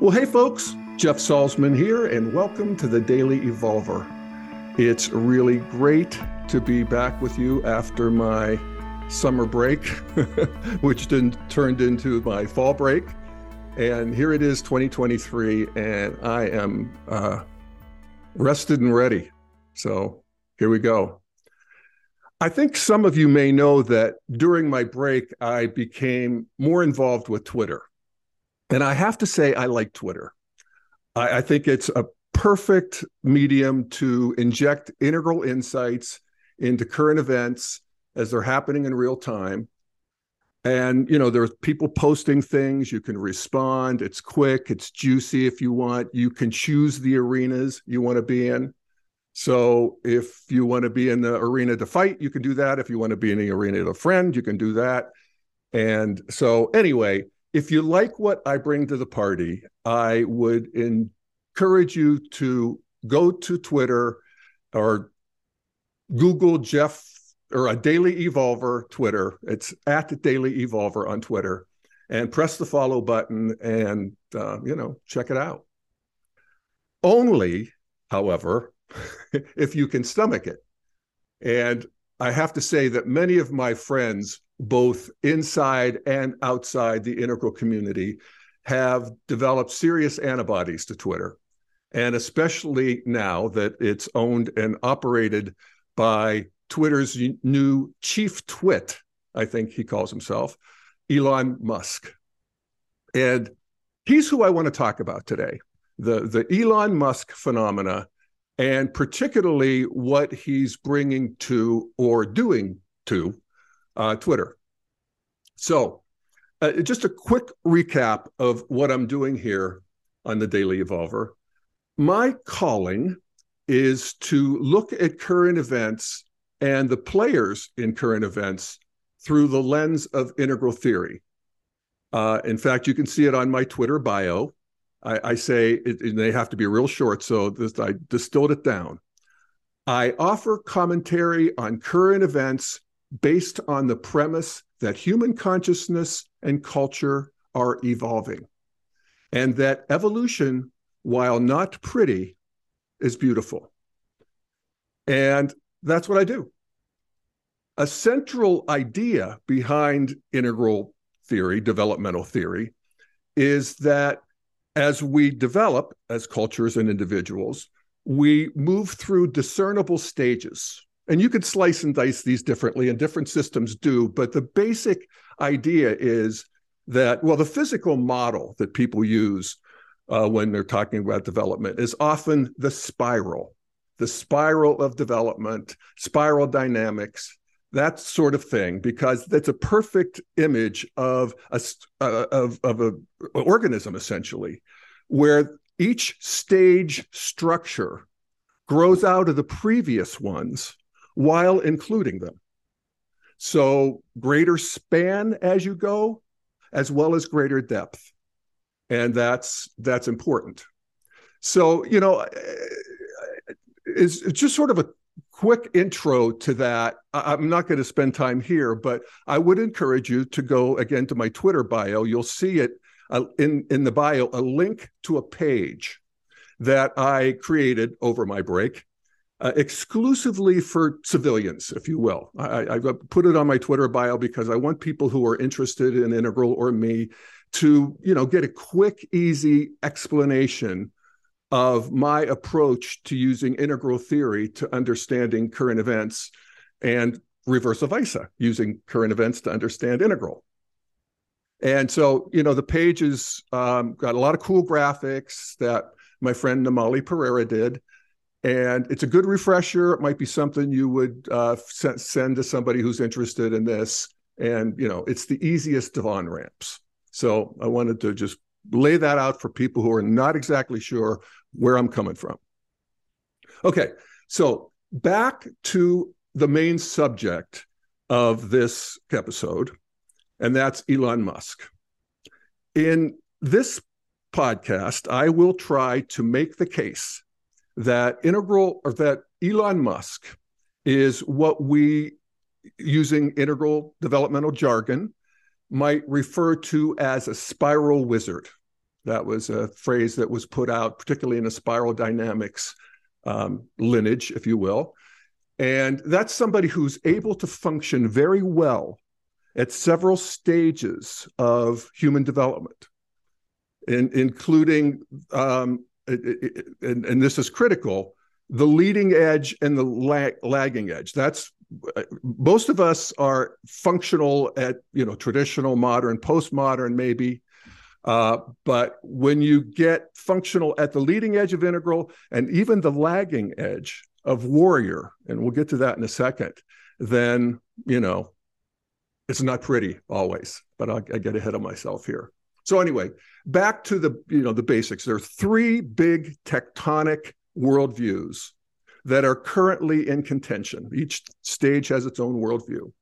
Well, hey, folks, Jeff Salzman here, and welcome to the Daily Evolver. It's really great to be back with you after my summer break, which then turned into my fall break. And here it is, 2023, and I am uh, rested and ready. So here we go. I think some of you may know that during my break, I became more involved with Twitter. And I have to say, I like Twitter. I, I think it's a perfect medium to inject integral insights into current events as they're happening in real time. And, you know, there's people posting things. You can respond. It's quick, it's juicy if you want. You can choose the arenas you want to be in. So if you want to be in the arena to fight, you can do that. If you want to be in the arena to friend, you can do that. And so, anyway, if you like what I bring to the party, I would encourage you to go to Twitter or Google Jeff or a Daily Evolver Twitter. It's at Daily Evolver on Twitter, and press the follow button and uh, you know check it out. Only, however, if you can stomach it. And I have to say that many of my friends both inside and outside the integral community have developed serious antibodies to Twitter. And especially now that it's owned and operated by Twitter's new chief twit, I think he calls himself, Elon Musk. And he's who I want to talk about today the, the Elon Musk phenomena, and particularly what he's bringing to or doing to uh, Twitter. So, uh, just a quick recap of what I'm doing here on the Daily Evolver. My calling is to look at current events and the players in current events through the lens of integral theory. Uh, in fact, you can see it on my Twitter bio. I, I say it, they have to be real short, so this, I distilled it down. I offer commentary on current events based on the premise that human consciousness and culture are evolving, and that evolution, while not pretty, is beautiful. And that's what I do. A central idea behind integral theory, developmental theory, is that as we develop as cultures and individuals, we move through discernible stages and you could slice and dice these differently and different systems do but the basic idea is that well the physical model that people use uh, when they're talking about development is often the spiral the spiral of development spiral dynamics that sort of thing because that's a perfect image of a uh, of, of a organism essentially where each stage structure grows out of the previous ones while including them. So, greater span as you go, as well as greater depth. And that's that's important. So, you know, it's, it's just sort of a quick intro to that. I'm not going to spend time here, but I would encourage you to go again to my Twitter bio. You'll see it uh, in in the bio a link to a page that I created over my break uh, exclusively for civilians, if you will. I, I put it on my Twitter bio because I want people who are interested in Integral or me to, you know, get a quick, easy explanation of my approach to using integral theory to understanding current events and reverse vice, using current events to understand integral. And so, you know, the page has um, got a lot of cool graphics that my friend Namali Pereira did and it's a good refresher. It might be something you would uh, send to somebody who's interested in this. And you know, it's the easiest of on ramps. So I wanted to just lay that out for people who are not exactly sure where I'm coming from. Okay, so back to the main subject of this episode, and that's Elon Musk. In this podcast, I will try to make the case that integral or that Elon Musk is what we, using integral developmental jargon, might refer to as a spiral wizard. That was a phrase that was put out, particularly in a spiral dynamics um, lineage, if you will. And that's somebody who's able to function very well at several stages of human development, in, including, um, and, and, this is critical, the leading edge and the lag, lagging edge. That's most of us are functional at you know traditional, modern, postmodern, maybe. Uh, but when you get functional at the leading edge of integral and even the lagging edge of warrior, and we'll get to that in a second, then you know it's not pretty always. But I'll, I get ahead of myself here. So anyway, back to the you know the basics. There are three big tectonic worldviews that are currently in contention. Each stage has its own worldview.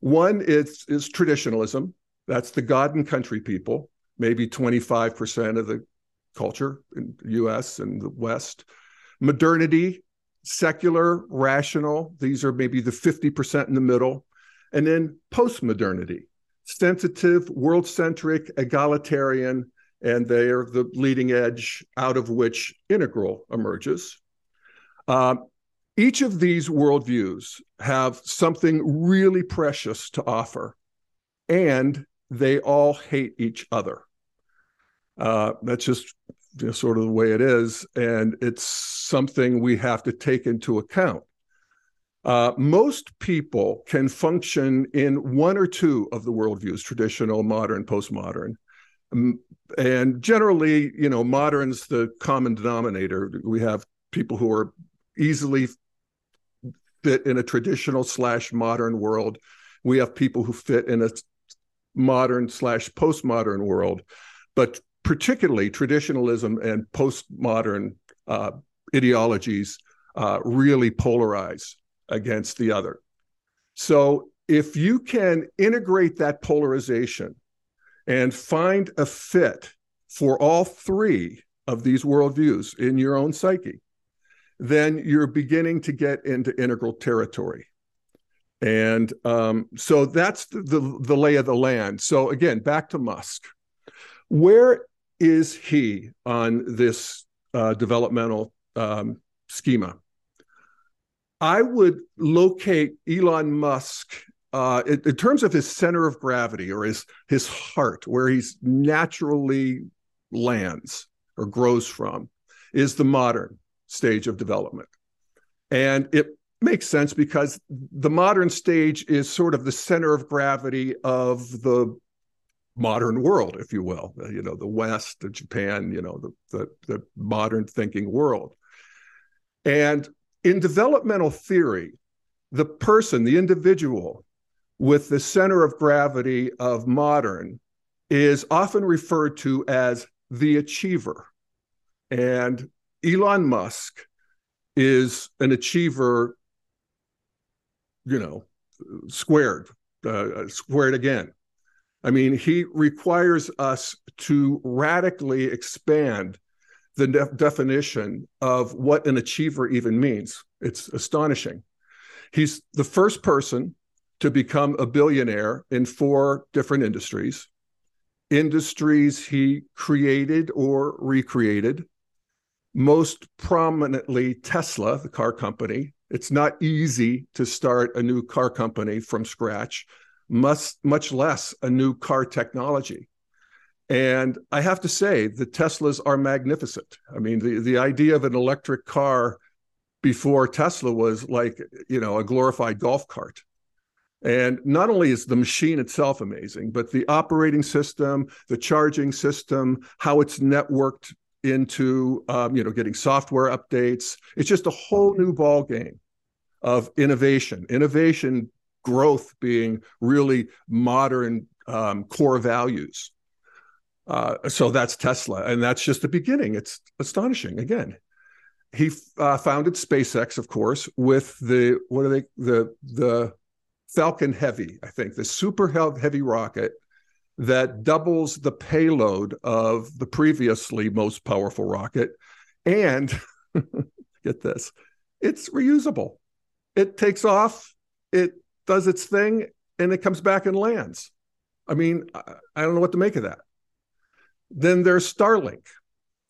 One is, is traditionalism. That's the God and country people, maybe 25% of the culture in the US and the West. Modernity, secular, rational. These are maybe the 50% in the middle. And then postmodernity, sensitive, world centric, egalitarian, and they are the leading edge out of which integral emerges. Um, each of these worldviews have something really precious to offer, and they all hate each other. Uh, that's just you know, sort of the way it is, and it's something we have to take into account. Uh, most people can function in one or two of the worldviews traditional, modern, postmodern. And generally, you know, modern's the common denominator. We have people who are easily fit in a traditional slash modern world. We have people who fit in a modern slash postmodern world, but particularly traditionalism and postmodern uh, ideologies uh, really polarize against the other. So if you can integrate that polarization and find a fit for all three of these worldviews in your own psyche, then you're beginning to get into integral territory. And um, so that's the, the, the lay of the land. So again, back to Musk. Where is he on this uh, developmental um, schema? I would locate Elon Musk uh, in, in, terms of his center of gravity or his his heart, where he's naturally lands or grows from, is the modern stage of development. And it makes sense because the modern stage is sort of the center of gravity of the modern world, if you will, you know, the West, the Japan, you know, the, the, the modern thinking world. And in developmental theory, the person, the individual with the center of gravity of modern is often referred to as the achiever. And Elon Musk is an achiever, you know, squared, uh, squared again. I mean, he requires us to radically expand the de- definition of what an achiever even means. It's astonishing. He's the first person to become a billionaire in four different industries. Industries he created or recreated most prominently Tesla, the car company. It's not easy to start a new car company from scratch, much, much less a new car technology. And I have to say, the Teslas are magnificent. I mean, the, the idea of an electric car before Tesla was like, you know, a glorified golf cart. And not only is the machine itself amazing, but the operating system, the charging system, how it's networked into um, you know getting software updates. It's just a whole new ball game of innovation. Innovation growth being really modern um, core values. Uh, so that's Tesla, and that's just the beginning. It's astonishing. Again, he uh, founded SpaceX, of course, with the what are they the the Falcon Heavy, I think, the super heavy rocket that doubles the payload of the previously most powerful rocket. And get this, it's reusable. It takes off, it does its thing, and it comes back and lands. I mean, I don't know what to make of that. Then there's Starlink,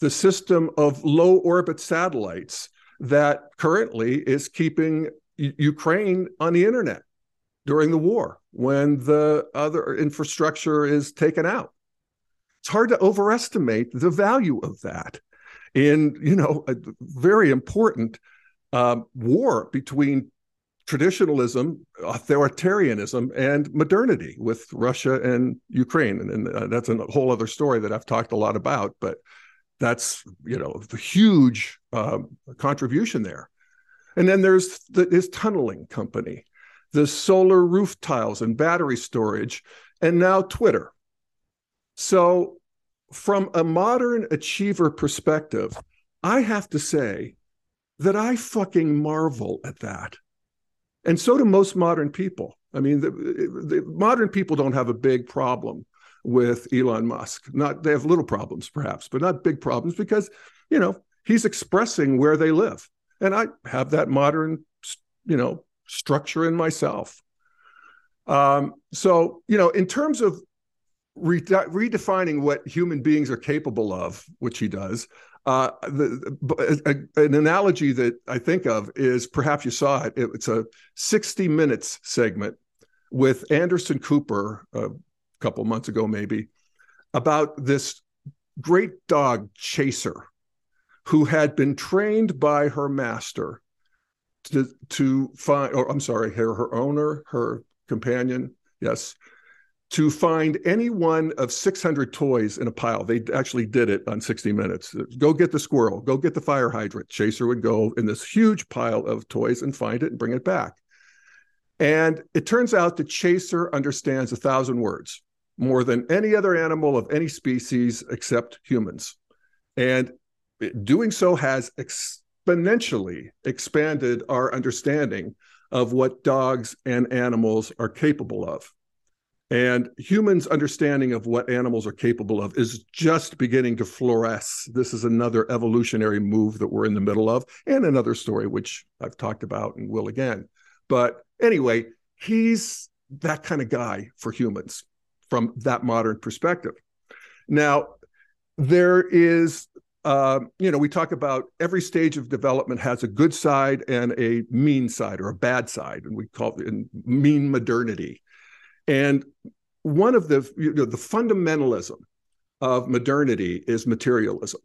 the system of low orbit satellites that currently is keeping Ukraine on the internet during the war when the other infrastructure is taken out. It's hard to overestimate the value of that in, you know, a very important um, war between traditionalism, authoritarianism, and modernity with Russia and Ukraine. And, and uh, that's a whole other story that I've talked a lot about, but that's, you know, the huge uh, contribution there. And then there's the, his tunneling company, the solar roof tiles and battery storage, and now Twitter. So, from a modern achiever perspective, I have to say that I fucking marvel at that. And so do most modern people. I mean, the, the modern people don't have a big problem with Elon Musk. Not they have little problems, perhaps, but not big problems because, you know, he's expressing where they live. And I have that modern, you know, structure in myself. Um, so, you know, in terms of re- redefining what human beings are capable of, which he does, uh, the, a, uh, uh, an analogy that I think of is perhaps you saw it. It's a 60 minutes segment with Anderson Cooper a couple months ago, maybe, about this great dog chaser who had been trained by her master to to find or I'm sorry, her her owner, her companion, yes, to find any one of 600 toys in a pile. They actually did it on 60 Minutes. Go get the squirrel, go get the fire hydrant. Chaser would go in this huge pile of toys and find it and bring it back. And it turns out the chaser understands a thousand words, more than any other animal of any species except humans. And doing so has exponentially expanded our understanding of what dogs and animals are capable of. And humans' understanding of what animals are capable of is just beginning to fluoresce. This is another evolutionary move that we're in the middle of, and another story which I've talked about and will again. But anyway, he's that kind of guy for humans from that modern perspective. Now, there is, uh, you know, we talk about every stage of development has a good side and a mean side or a bad side, and we call it mean modernity. And one of the you know, the fundamentalism of modernity is materialism,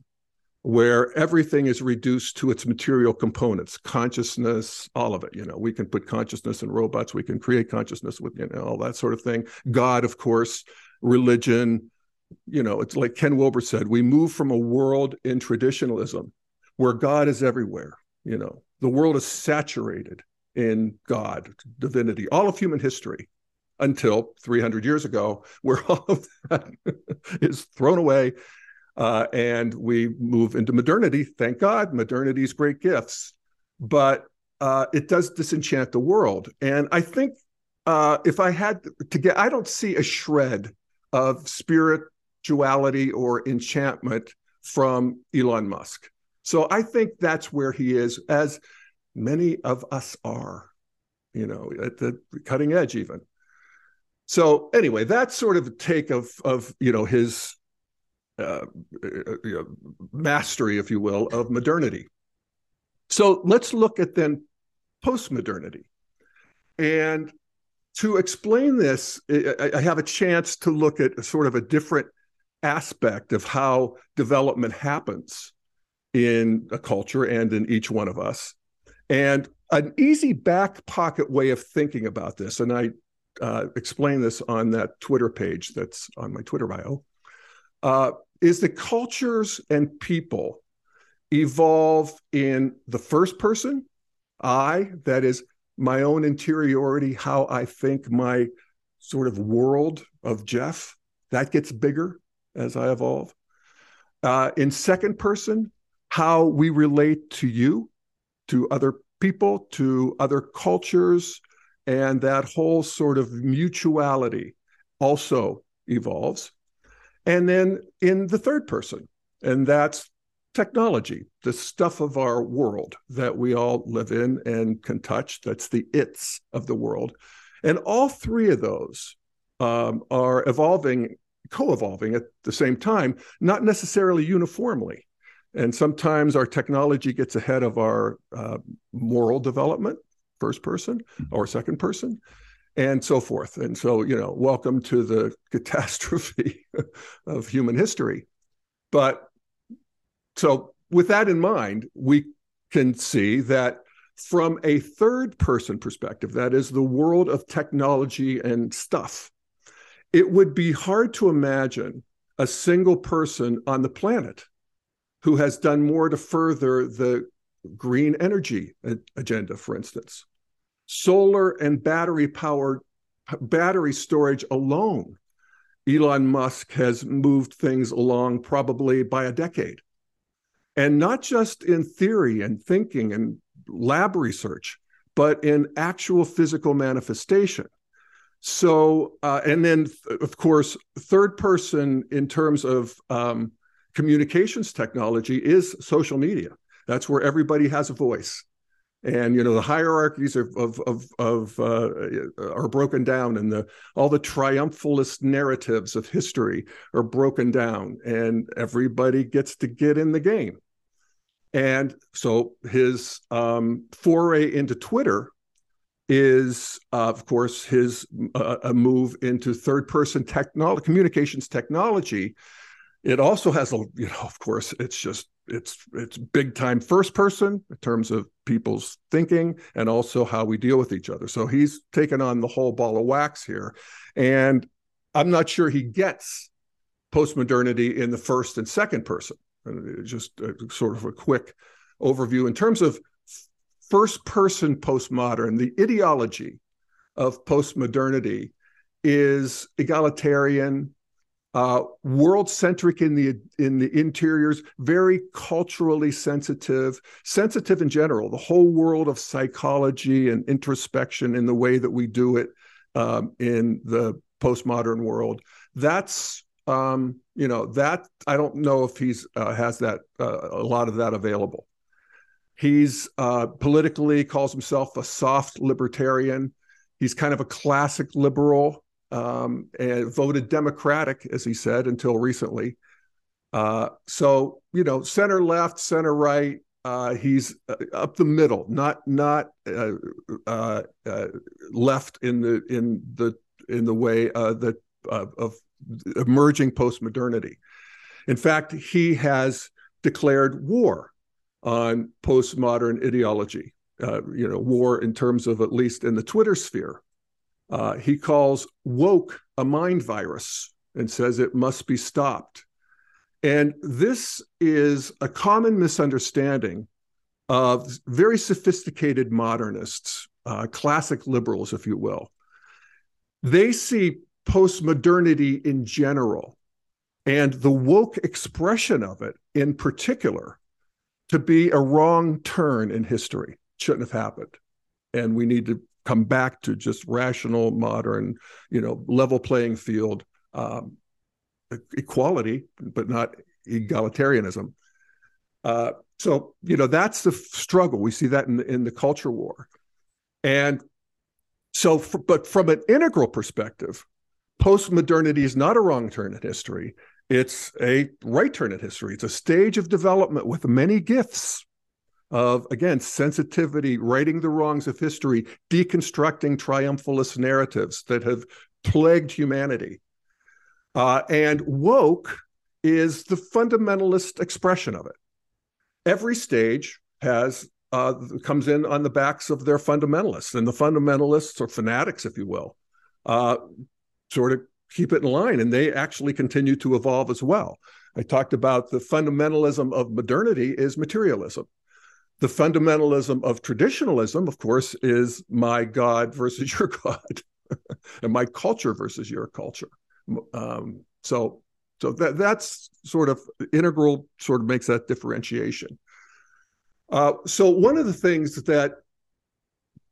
where everything is reduced to its material components, consciousness, all of it. You know, we can put consciousness in robots, we can create consciousness with you know all that sort of thing. God, of course, religion. You know, it's like Ken Wilber said, we move from a world in traditionalism where God is everywhere. You know, the world is saturated in God, divinity, all of human history until 300 years ago, where all of that is thrown away. Uh, and we move into modernity. Thank God, modernity's great gifts. But uh, it does disenchant the world. And I think uh, if I had to get, I don't see a shred of spirituality or enchantment from Elon Musk. So I think that's where he is, as many of us are, you know, at the cutting edge, even. So anyway, that's sort of a take of of you know his uh, mastery, if you will, of modernity. So let's look at then postmodernity, and to explain this, I have a chance to look at sort of a different aspect of how development happens in a culture and in each one of us. And an easy back pocket way of thinking about this, and I uh, explain this on that Twitter page that's on my Twitter bio, uh, is that cultures and people evolve in the first person, I, that is my own interiority, how I think my sort of world of Jeff, that gets bigger as I evolve. Uh, in second person, how we relate to you, to other people, to other cultures, and that whole sort of mutuality also evolves. And then in the third person, and that's technology, the stuff of our world that we all live in and can touch. That's the its of the world. And all three of those um, are evolving co-evolving at the same time, not necessarily uniformly. And sometimes our technology gets ahead of our uh, moral development, first person mm-hmm. or second person, and so forth. And so, you know, welcome to the catastrophe of human history. But so, with that in mind, we can see that from a third person perspective, that is the world of technology and stuff, it would be hard to imagine a single person on the planet who has done more to further the green energy agenda, for instance. Solar and battery powered battery storage alone, Elon Musk has moved things along probably by a decade. And not just in theory and thinking and lab research, but in actual physical manifestation. So, uh, and then, of course, third person in terms of um, communications technology is social media. That's where everybody has a voice. And you know the hierarchies of of of, of uh, are broken down, and the all the triumphalist narratives of history are broken down, and everybody gets to get in the game. And so his um, foray into Twitter is, uh, of course, his uh, a move into third person technology, communications technology, it also has a, you know, of course, it's just it's it's big time first person in terms of people's thinking and also how we deal with each other. So he's taken on the whole ball of wax here, and I'm not sure he gets postmodernity in the first and second person. Just a, sort of a quick overview in terms of first person postmodern. The ideology of postmodernity is egalitarian uh, world centric in the in the interiors, very culturally sensitive, sensitive in general. The whole world of psychology and introspection in the way that we do it um, in the postmodern world. That's um, you know that I don't know if he's uh, has that uh, a lot of that available. He's uh, politically calls himself a soft libertarian. He's kind of a classic liberal um, and voted Democratic, as he said, until recently. Uh, so you know, center left, center right. Uh, he's uh, up the middle, not not uh, uh, uh, left in the in the in the way that of emerging postmodernity. In fact, he has declared war on postmodern ideology. you know, war in terms of at least in the Twitter sphere. Uh, he calls woke a mind virus and says it must be stopped. And this is a common misunderstanding of very sophisticated modernists, uh, classic liberals, if you will. They see postmodernity in general and the woke expression of it in particular to be a wrong turn in history. shouldn't have happened. And we need to come back to just rational, modern, you know, level playing field um, equality, but not egalitarianism. Uh, so you know that's the struggle. We see that in the, in the culture war, and so, but from an integral perspective, postmodernity is not a wrong turn in history. It's a right turn in history. It's a stage of development with many gifts of again sensitivity righting the wrongs of history deconstructing triumphalist narratives that have plagued humanity. Uh, and woke is the fundamentalist expression of it. Every stage has uh, comes in on the backs of their fundamentalists and the fundamentalists or fanatics if you will uh, sort of keep it in line and they actually continue to evolve as well. I talked about the fundamentalism of modernity is materialism the fundamentalism of traditionalism, of course, is my God versus your God, and my culture versus your culture. Um, so, so that that's sort of integral. Sort of makes that differentiation. Uh, so, one of the things that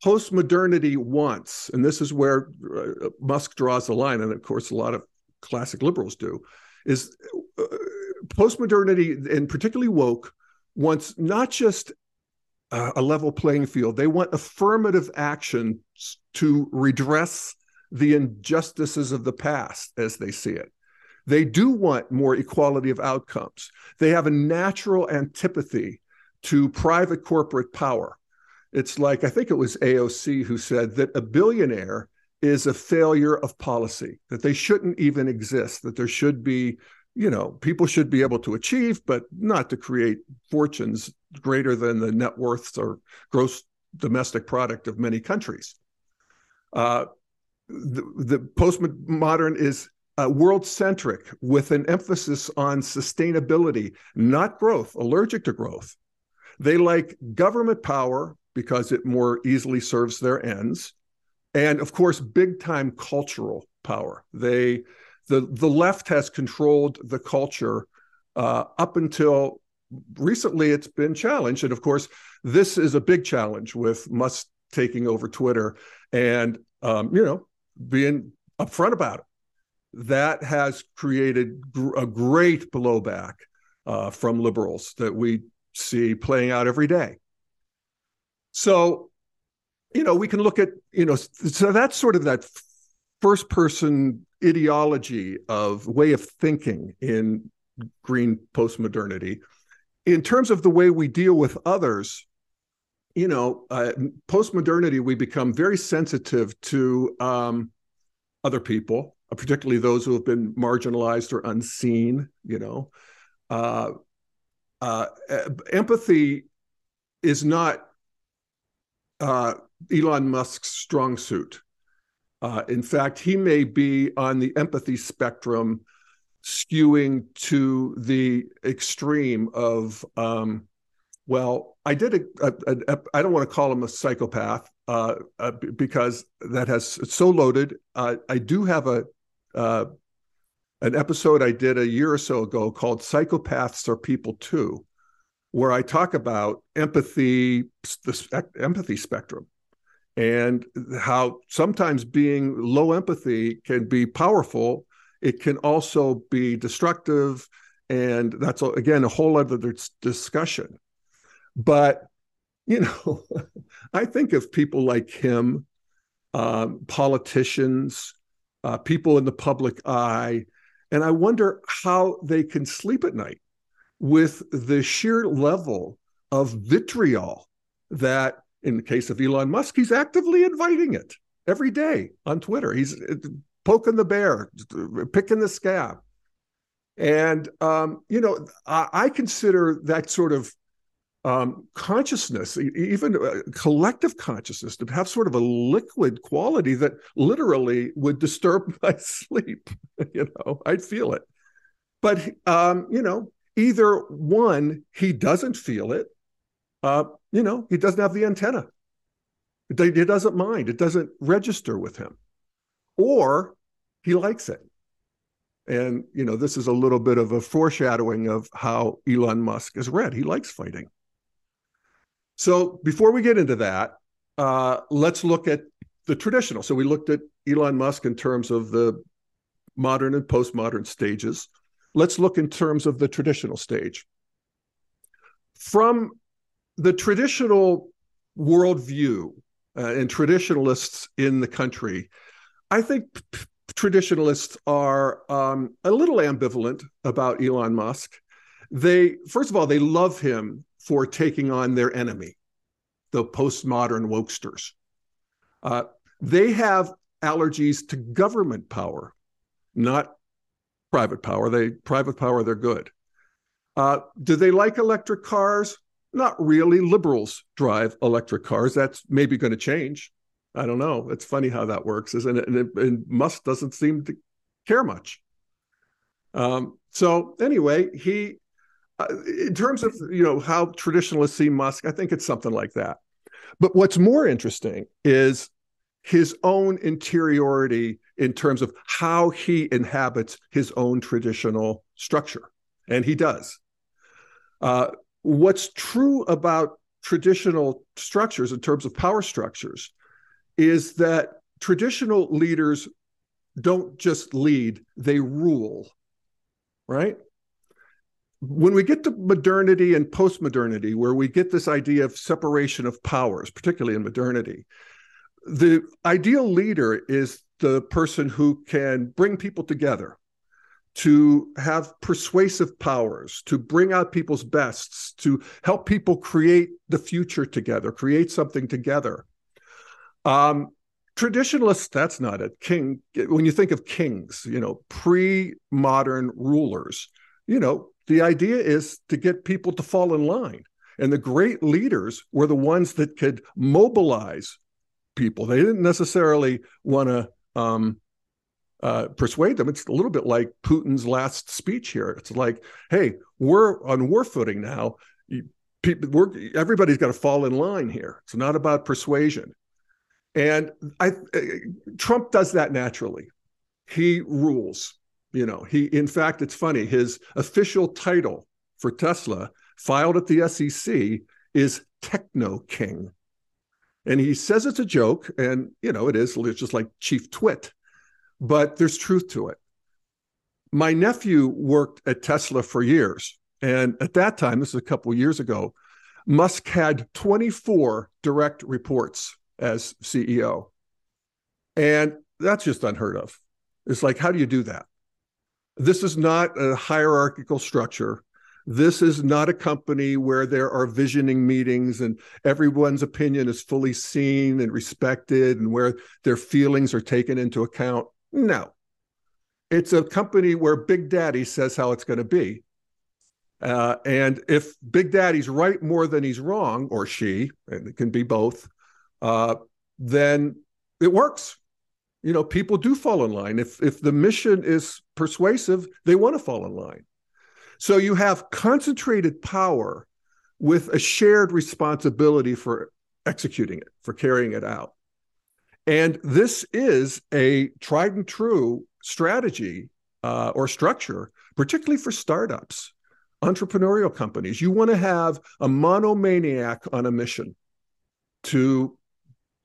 postmodernity wants, and this is where uh, Musk draws the line, and of course, a lot of classic liberals do, is uh, postmodernity, and particularly woke, wants not just uh, a level playing field. They want affirmative action to redress the injustices of the past as they see it. They do want more equality of outcomes. They have a natural antipathy to private corporate power. It's like, I think it was AOC who said that a billionaire is a failure of policy, that they shouldn't even exist, that there should be, you know, people should be able to achieve, but not to create fortunes greater than the net worths or gross domestic product of many countries. Uh, the, the postmodern is uh, world centric with an emphasis on sustainability, not growth, allergic to growth. They like government power because it more easily serves their ends. And of course, big time cultural power. They, the, the left has controlled the culture uh, up until recently it's been challenged. And of course, this is a big challenge with Musk taking over Twitter and, um, you know, being upfront about it. That has created gr- a great blowback uh, from liberals that we see playing out every day. So, you know, we can look at, you know, so that's sort of that first person ideology of way of thinking in green postmodernity. In terms of the way we deal with others, you know, uh, postmodernity, we become very sensitive to um, other people, particularly those who have been marginalized or unseen, you know. Uh, uh, empathy is not uh, Elon Musk's strong suit. Uh, in fact, he may be on the empathy spectrum, skewing to the extreme of, um, well, I did a, a, a, I don't want to call him a psychopath uh, uh, because that has it's so loaded. Uh, I do have a uh, an episode I did a year or so ago called "Psychopaths Are People Too," where I talk about empathy, the empathy spectrum, and how sometimes being low empathy can be powerful. It can also be destructive, and that's again a whole other discussion. But you know, I think of people like him, um, politicians, uh, people in the public eye, and I wonder how they can sleep at night with the sheer level of vitriol that, in the case of Elon Musk, he's actively inviting it every day on Twitter. He's uh, poking the bear, picking the scab. And, um, you know, I, I consider that sort of um, consciousness, even uh, collective consciousness, to have sort of a liquid quality that literally would disturb my sleep. you know, I'd feel it. But, um, you know, either one, he doesn't feel it, uh, you know, he doesn't have the antenna. It, doesn't mind, it doesn't register with him, or he likes it. And, you know, this is a little bit of a foreshadowing of how Elon Musk is read. He likes fighting. So before we get into that, uh, let's look at the traditional. So we looked at Elon Musk in terms of the modern and postmodern stages. Let's look in terms of the traditional stage. From the traditional worldview uh, and traditionalists in the country, I think p- traditionalists are um, a little ambivalent about Elon Musk. They, first of all, they love him for taking on their enemy, the postmodern wokesters. Uh, they have allergies to government power, not private power. They private power, they're good. Uh, do they like electric cars? Not really. Liberals drive electric cars. That's maybe going to change. I don't know. It's funny how that works, isn't it? And, it, and Musk doesn't seem to care much. Um, so anyway, he uh, in terms of you know how traditionalists see Musk, I think it's something like that. But what's more interesting is his own interiority in terms of how he inhabits his own traditional structure, and he does. Uh, what's true about traditional structures in terms of power structures is that traditional leaders don't just lead, they rule, right? when we get to modernity and post-modernity where we get this idea of separation of powers particularly in modernity the ideal leader is the person who can bring people together to have persuasive powers, to bring out people's bests, to help people create the future together, create something together. Um, traditionalists, that's not it. King, when you think of kings, you know, pre modern rulers, you know, the idea is to get people to fall in line. And the great leaders were the ones that could mobilize people. They didn't necessarily want to um, uh, persuade them. It's a little bit like Putin's last speech here. It's like, hey, we're on war footing now. people, we're, everybody's got to fall in line here. It's not about persuasion. And I, uh, Trump does that naturally. He rules. You know, he, in fact, it's funny, his official title for Tesla filed at the SEC is Techno King. And he says it's a joke, and you know, it is, it's just like Chief Twit, but there's truth to it. My nephew worked at Tesla for years. And at that time, this is a couple of years ago, Musk had 24 direct reports as CEO. And that's just unheard of. It's like, how do you do that? This is not a hierarchical structure. This is not a company where there are visioning meetings and everyone's opinion is fully seen and respected and where their feelings are taken into account. No. It's a company where Big Daddy says how it's going to be. Uh, and if Big Daddy's right more than he's wrong, or she, and it can be both, uh, then it works you know people do fall in line if if the mission is persuasive they want to fall in line so you have concentrated power with a shared responsibility for executing it for carrying it out and this is a tried and true strategy uh, or structure particularly for startups entrepreneurial companies. You want to have a monomaniac on a mission to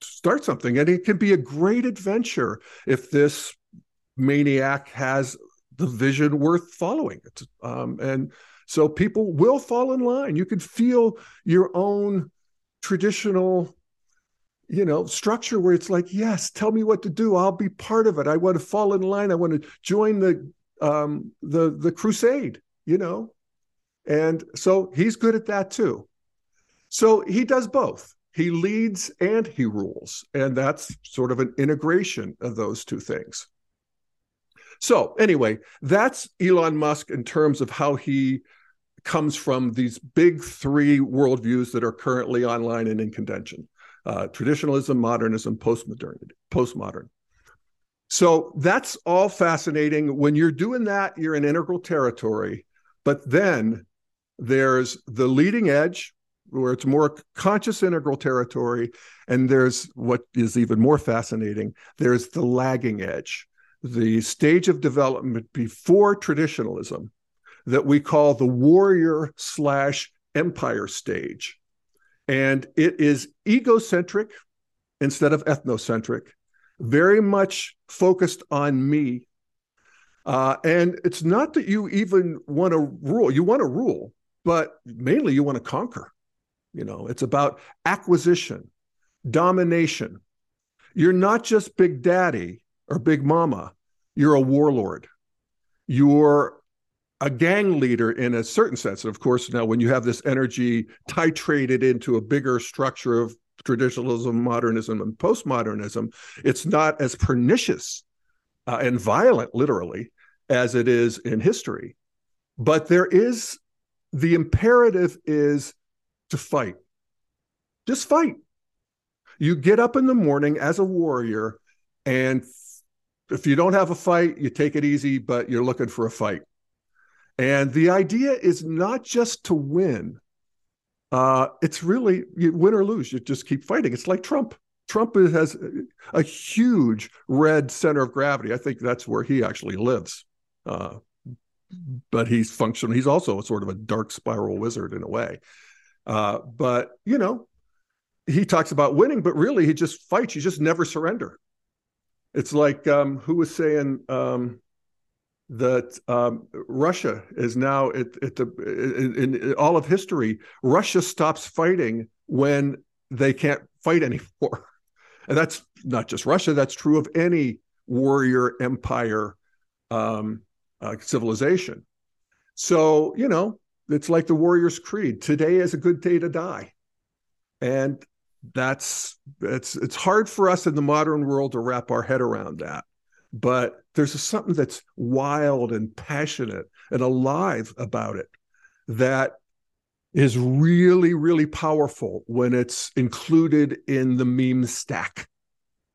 start something and it can be a great adventure if this maniac has the vision worth following um, and so people will fall in line. You can feel your own traditional you know structure where it's like yes tell me what to do. I'll be part of it. I want to fall in line. I want to join the um the the crusade you know? And so he's good at that too. So he does both. He leads and he rules. And that's sort of an integration of those two things. So, anyway, that's Elon Musk in terms of how he comes from these big three worldviews that are currently online and in contention uh, traditionalism, modernism, postmodernity, postmodern. So that's all fascinating. When you're doing that, you're in integral territory. But then there's the leading edge, where it's more conscious integral territory. And there's what is even more fascinating there's the lagging edge, the stage of development before traditionalism that we call the warrior slash empire stage. And it is egocentric instead of ethnocentric, very much focused on me. Uh, and it's not that you even want to rule, you want to rule, but mainly you want to conquer. You know, it's about acquisition, domination. You're not just Big Daddy or Big Mama, you're a warlord. You're a gang leader in a certain sense. And of course, now when you have this energy titrated into a bigger structure of traditionalism, modernism, and postmodernism, it's not as pernicious uh, and violent, literally, as it is in history. But there is the imperative is to fight. Just fight. You get up in the morning as a warrior, and if you don't have a fight, you take it easy, but you're looking for a fight. And the idea is not just to win. Uh, it's really win or lose. You just keep fighting. It's like Trump. Trump has a huge red center of gravity. I think that's where he actually lives. Uh, but he's functional. He's also a sort of a dark spiral wizard in a way. Uh, but you know, he talks about winning, but really he just fights. You just never surrender. It's like um, who was saying um, that um, Russia is now at, at the in, in, all of history. Russia stops fighting when they can't fight anymore, and that's not just Russia. That's true of any warrior empire um, uh, civilization. So, you know, it's like the Warrior's Creed. Today is a good day to die. And that's it's it's hard for us in the modern world to wrap our head around that. But there's something that's wild and passionate and alive about it that is really, really powerful when it's included in the meme stack,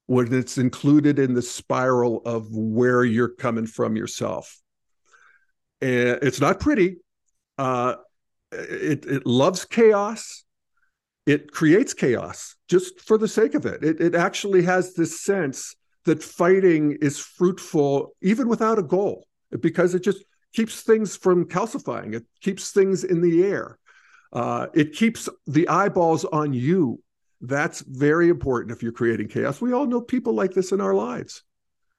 when it's included in the spiral of where you're coming from yourself. And it's not pretty. Uh, it, it loves chaos. It creates chaos just for the sake of it. It, it actually has this sense that fighting is fruitful even without a goal because it just keeps things from calcifying. It keeps things in the air. Uh, it keeps the eyeballs on you. That's very important if you're creating chaos. We all know people like this in our lives.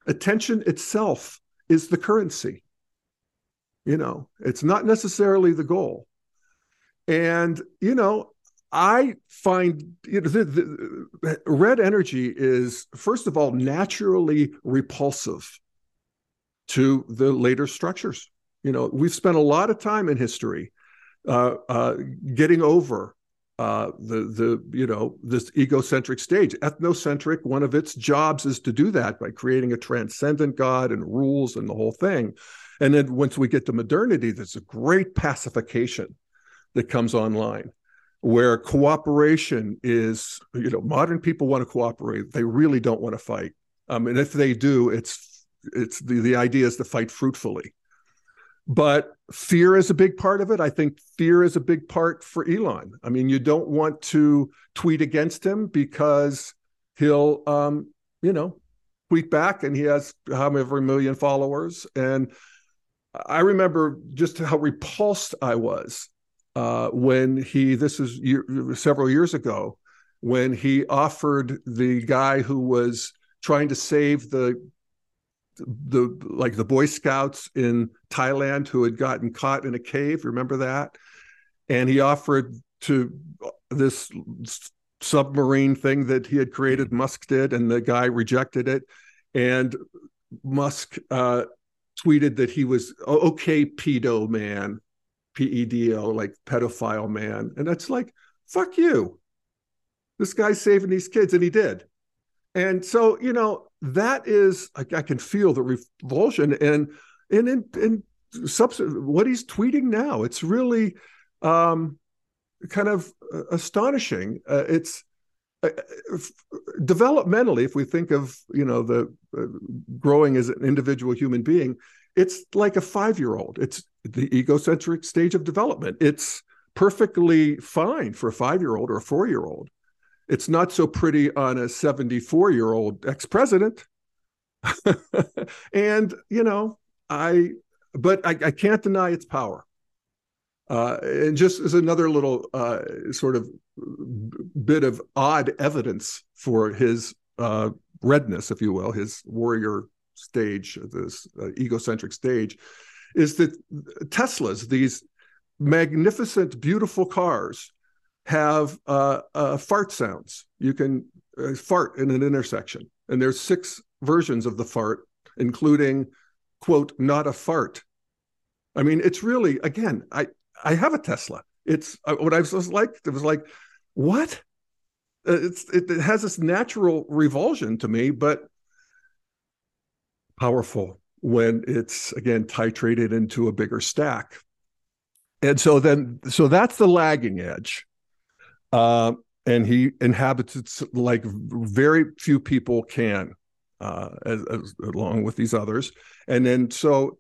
Attention itself is the currency. You know, it's not necessarily the goal. And, you know, I find you know, the, the, red energy is, first of all, naturally repulsive to the later structures. You know, we've spent a lot of time in history uh, uh, getting over uh, the the you know this egocentric stage. Ethnocentric, one of its jobs is to do that by creating a transcendent God and rules and the whole thing. And then once we get to modernity, there's a great pacification that comes online where cooperation is you know modern people want to cooperate they really don't want to fight. Um, and if they do it's it's the, the idea is to fight fruitfully. But fear is a big part of it. I think fear is a big part for elon. I mean you don't want to tweet against him because he'll um, you know tweet back and he has however million followers. And i remember just how repulsed i was uh, when he this is year, several years ago when he offered the guy who was trying to save the the like the boy scouts in thailand who had gotten caught in a cave remember that? And he offered to this submarine thing that he had created musk did and the guy rejected it. And musk uh, tweeted that he was okay pedo man P-E-D-O, like pedophile man. And that's like, fuck you. This guy's saving these kids, and he did. And so, you know, that is I, I can feel the revulsion and and in in what he's tweeting now. It's really um kind of uh, astonishing. Uh, it's uh, developmentally, if we think of you know the uh, growing as an individual human being, it's like a five year old. It's the egocentric stage of development. It's perfectly fine for a five year old or a four year old. It's not so pretty on a 74 year old ex president. and, you know, I, but I, I can't deny its power. Uh, and just as another little uh, sort of bit of odd evidence for his uh, redness, if you will, his warrior stage, this uh, egocentric stage, is that Teslas, these magnificent, beautiful cars, have uh, uh, fart sounds. You can uh, fart in an intersection, and there's six versions of the fart, including quote not a fart. I mean, it's really again. I I have a Tesla. It's uh, what I was like. It was like, what? Uh, it's it, it has this natural revulsion to me, but powerful when it's again titrated into a bigger stack. And so then, so that's the lagging edge. Uh, and he inhabits it like very few people can, uh, as, as, along with these others. And then, so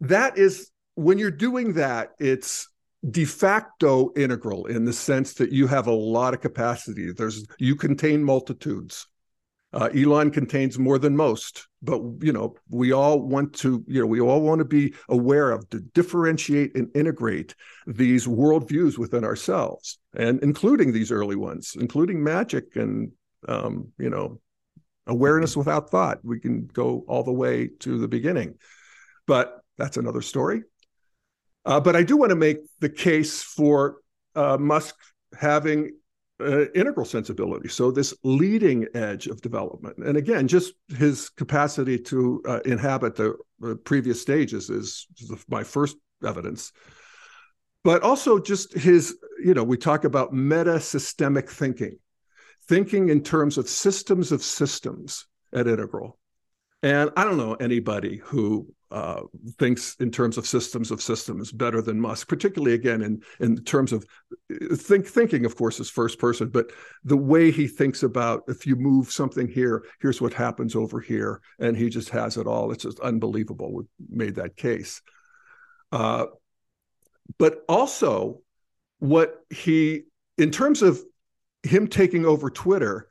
that is when you're doing that, it's de facto integral in the sense that you have a lot of capacity. There's you contain multitudes. Uh, Elon contains more than most, but you know we all want to you know we all want to be aware of to differentiate and integrate these worldviews within ourselves, and including these early ones, including magic and um, you know awareness without thought. We can go all the way to the beginning, but that's another story. Uh, but I do want to make the case for uh, Musk having uh, integral sensibility. So this leading edge of development, and again, just his capacity to uh, inhabit the, the, previous stages is my first evidence. But also just his, you know, we talk about meta systemic thinking, thinking in terms of systems of systems at Integral. And I don't know anybody who uh, thinks in terms of systems of systems better than Musk, particularly again in in terms of think thinking, of course, is first person, but the way he thinks about if you move something here, here's what happens over here, and he just has it all. It's just unbelievable. We made that case, uh, but also what he in terms of him taking over Twitter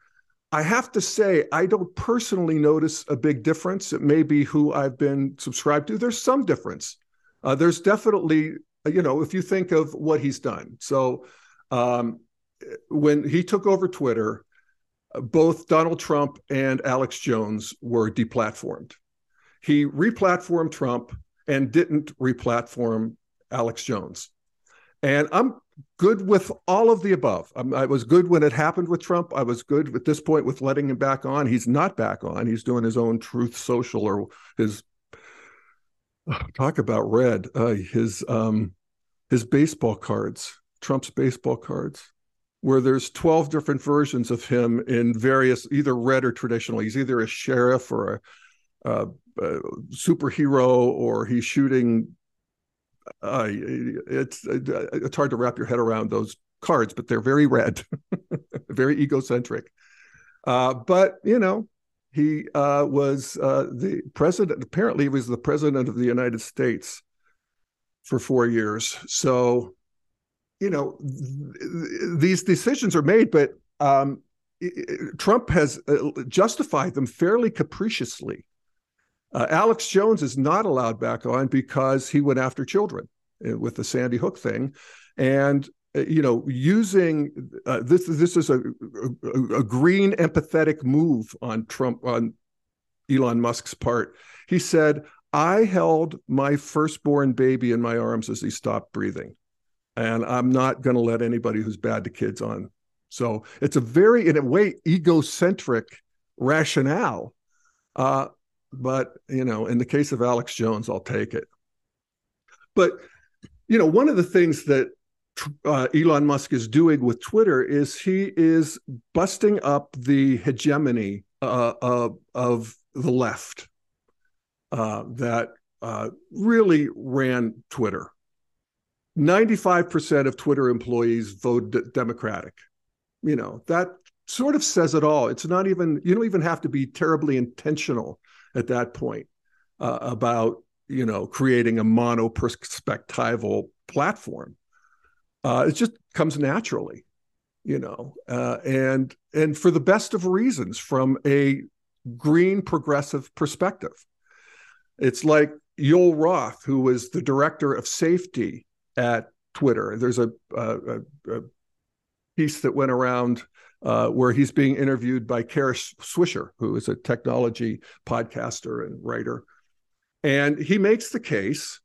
I have to say, I don't personally notice a big difference. It may be who I've been subscribed to. There's some difference. Uh, there's definitely, you know, if you think of what he's done. So um, when he took over Twitter, both Donald Trump and Alex Jones were deplatformed. He replatformed Trump and didn't replatform Alex Jones. And I'm good with all of the above. I'm, i was good when it happened with Trump. I was good at this point with letting him back on. He's not back on. He's doing his own Truth Social or his talk about red. Uh, his um, his baseball cards, Trump's baseball cards, where there's 12 different versions of him in various either red or traditional. He's either a sheriff or a, a, a superhero, or he's shooting uh, it's it's hard to wrap your head around those cards, but they're very red, very egocentric. Uh, but you know, he uh, was uh, the president. Apparently, he was the president of the United States for four years. So, you know, th- these decisions are made, but um, Trump has uh, justified them fairly capriciously. Uh, Alex Jones is not allowed back on because he went after children uh, with the Sandy Hook thing, and uh, you know, using uh, this this is a, a, a green empathetic move on Trump on Elon Musk's part. He said, "I held my firstborn baby in my arms as he stopped breathing, and I'm not going to let anybody who's bad to kids on." So it's a very, in a way, egocentric rationale. Uh, but you know, in the case of Alex Jones, I'll take it. But you know, one of the things that uh, Elon Musk is doing with Twitter is he is busting up the hegemony uh, uh, of the left uh, that uh, really ran Twitter. 95% of Twitter employees vote d- Democratic. You know, that sort of says it all. It's not even, you don't even have to be terribly intentional at that point uh, about you know creating a monoperspectival platform. Uh, it just comes naturally, you know, uh, and and for the best of reasons from a green progressive perspective. It's like Joel Roth, who was the director of safety at Twitter. There's a, a, a piece that went around uh, where he's being interviewed by Kara Swisher, who is a technology podcaster and writer. And he makes the case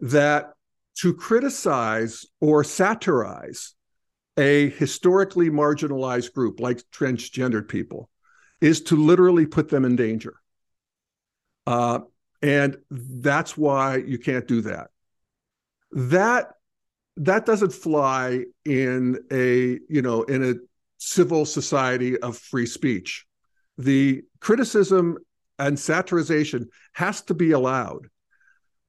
that to criticize or satirize a historically marginalized group like transgendered people is to literally put them in danger. Uh, and that's why you can't do that. That that doesn't fly in a you know in a civil society of free speech. The criticism and satirization has to be allowed.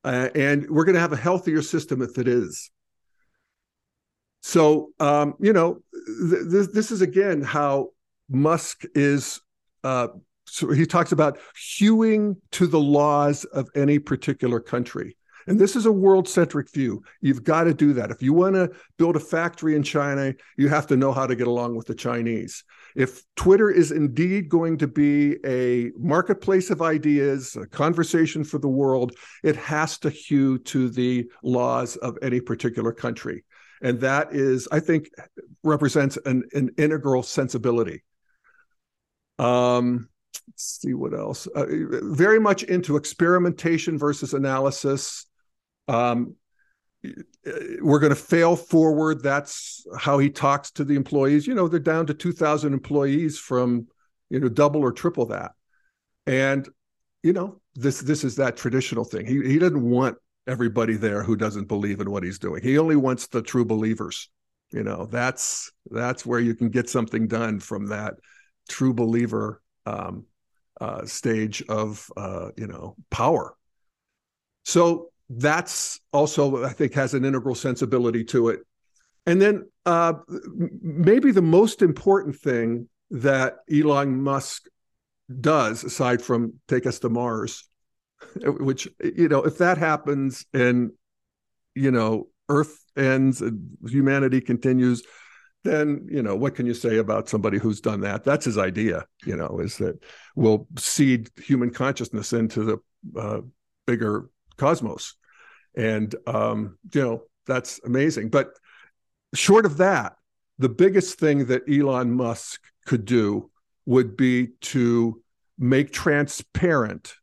Uh, and we're going to have a healthier system if it is. So, um, you know, th- th- this is again how Musk is. Uh, so he talks about hewing to the laws of any particular country. And this is a world centric view. You've got to do that. If you want to build a factory in China, you have to know how to get along with the Chinese. If Twitter is indeed going to be a marketplace of ideas, a conversation for the world, it has to hew to the laws of any particular country. And that is, I think, represents an, an integral sensibility. Um, let's see what else. Uh, very much into experimentation versus analysis. Um, we're going to fail forward. That's how he talks to the employees. You know, they're down to 2,000 employees from, you know, double or triple that. And, you know, this this is that traditional thing. He he doesn't want everybody there who doesn't believe in what he's doing. He only wants the true believers. You know, that's that's where you can get something done from that true believer um, uh, stage of uh, you know power. So that's also I think has an integral sensibility to it. And then uh, maybe the most important thing that Elon Musk does, aside from take us to Mars, which you know if that happens and you know Earth ends and humanity continues then you know what can you say about somebody who's done that that's his idea you know is that we'll seed human consciousness into the uh, bigger cosmos and um, you know that's amazing but short of that the biggest thing that elon musk could do would be to make transparent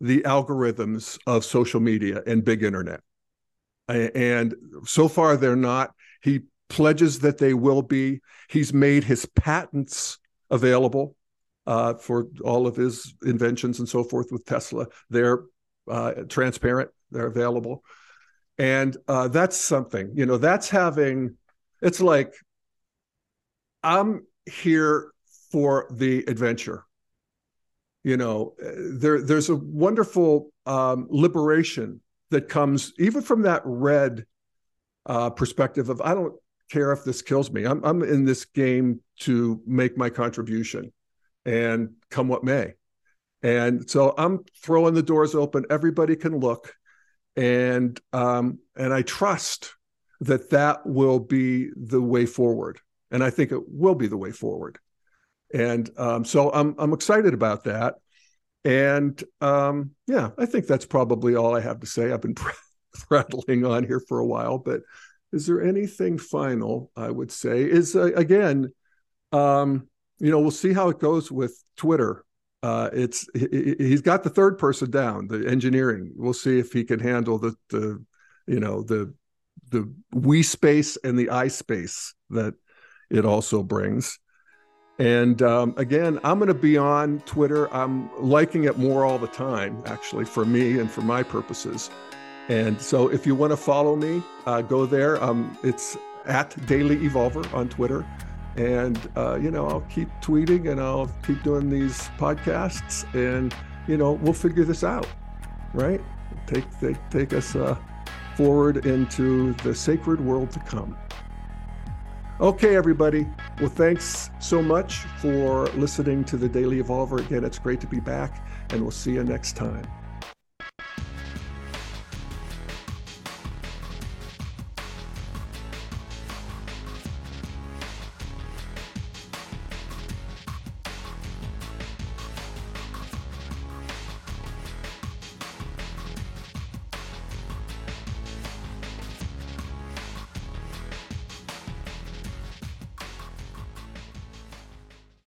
the algorithms of social media and big internet and so far they're not he pledges that they will be. He's made his patents available uh, for all of his inventions and so forth with Tesla. They're uh, transparent, they're available. And uh, that's something, you know, that's having, it's like, I'm here for the adventure. You know, there, there's a wonderful um, liberation that comes even from that red uh, perspective of I don't care if this kills me. I'm I'm in this game to make my contribution and come what may. And so I'm throwing the doors open. Everybody can look, and um, and I trust that that will be the way forward. And I think it will be the way forward. And um, so I'm I'm excited about that. And um, yeah, I think that's probably all I have to say. I've been prattling on here for a while, but is there anything final i would say is uh, again um, you know we'll see how it goes with twitter uh, it's he, he's got the third person down the engineering we'll see if he can handle the the you know the the we space and the i space that it also brings and um, again i'm going to be on twitter i'm liking it more all the time actually for me and for my purposes and so if you want to follow me, uh, go there. Um, it's at Daily Evolver on Twitter. And, uh, you know, I'll keep tweeting and I'll keep doing these podcasts and, you know, we'll figure this out, right? Take, take, take us uh, forward into the sacred world to come. Okay, everybody. Well, thanks so much for listening to the Daily Evolver. Again, it's great to be back, and we'll see you next time.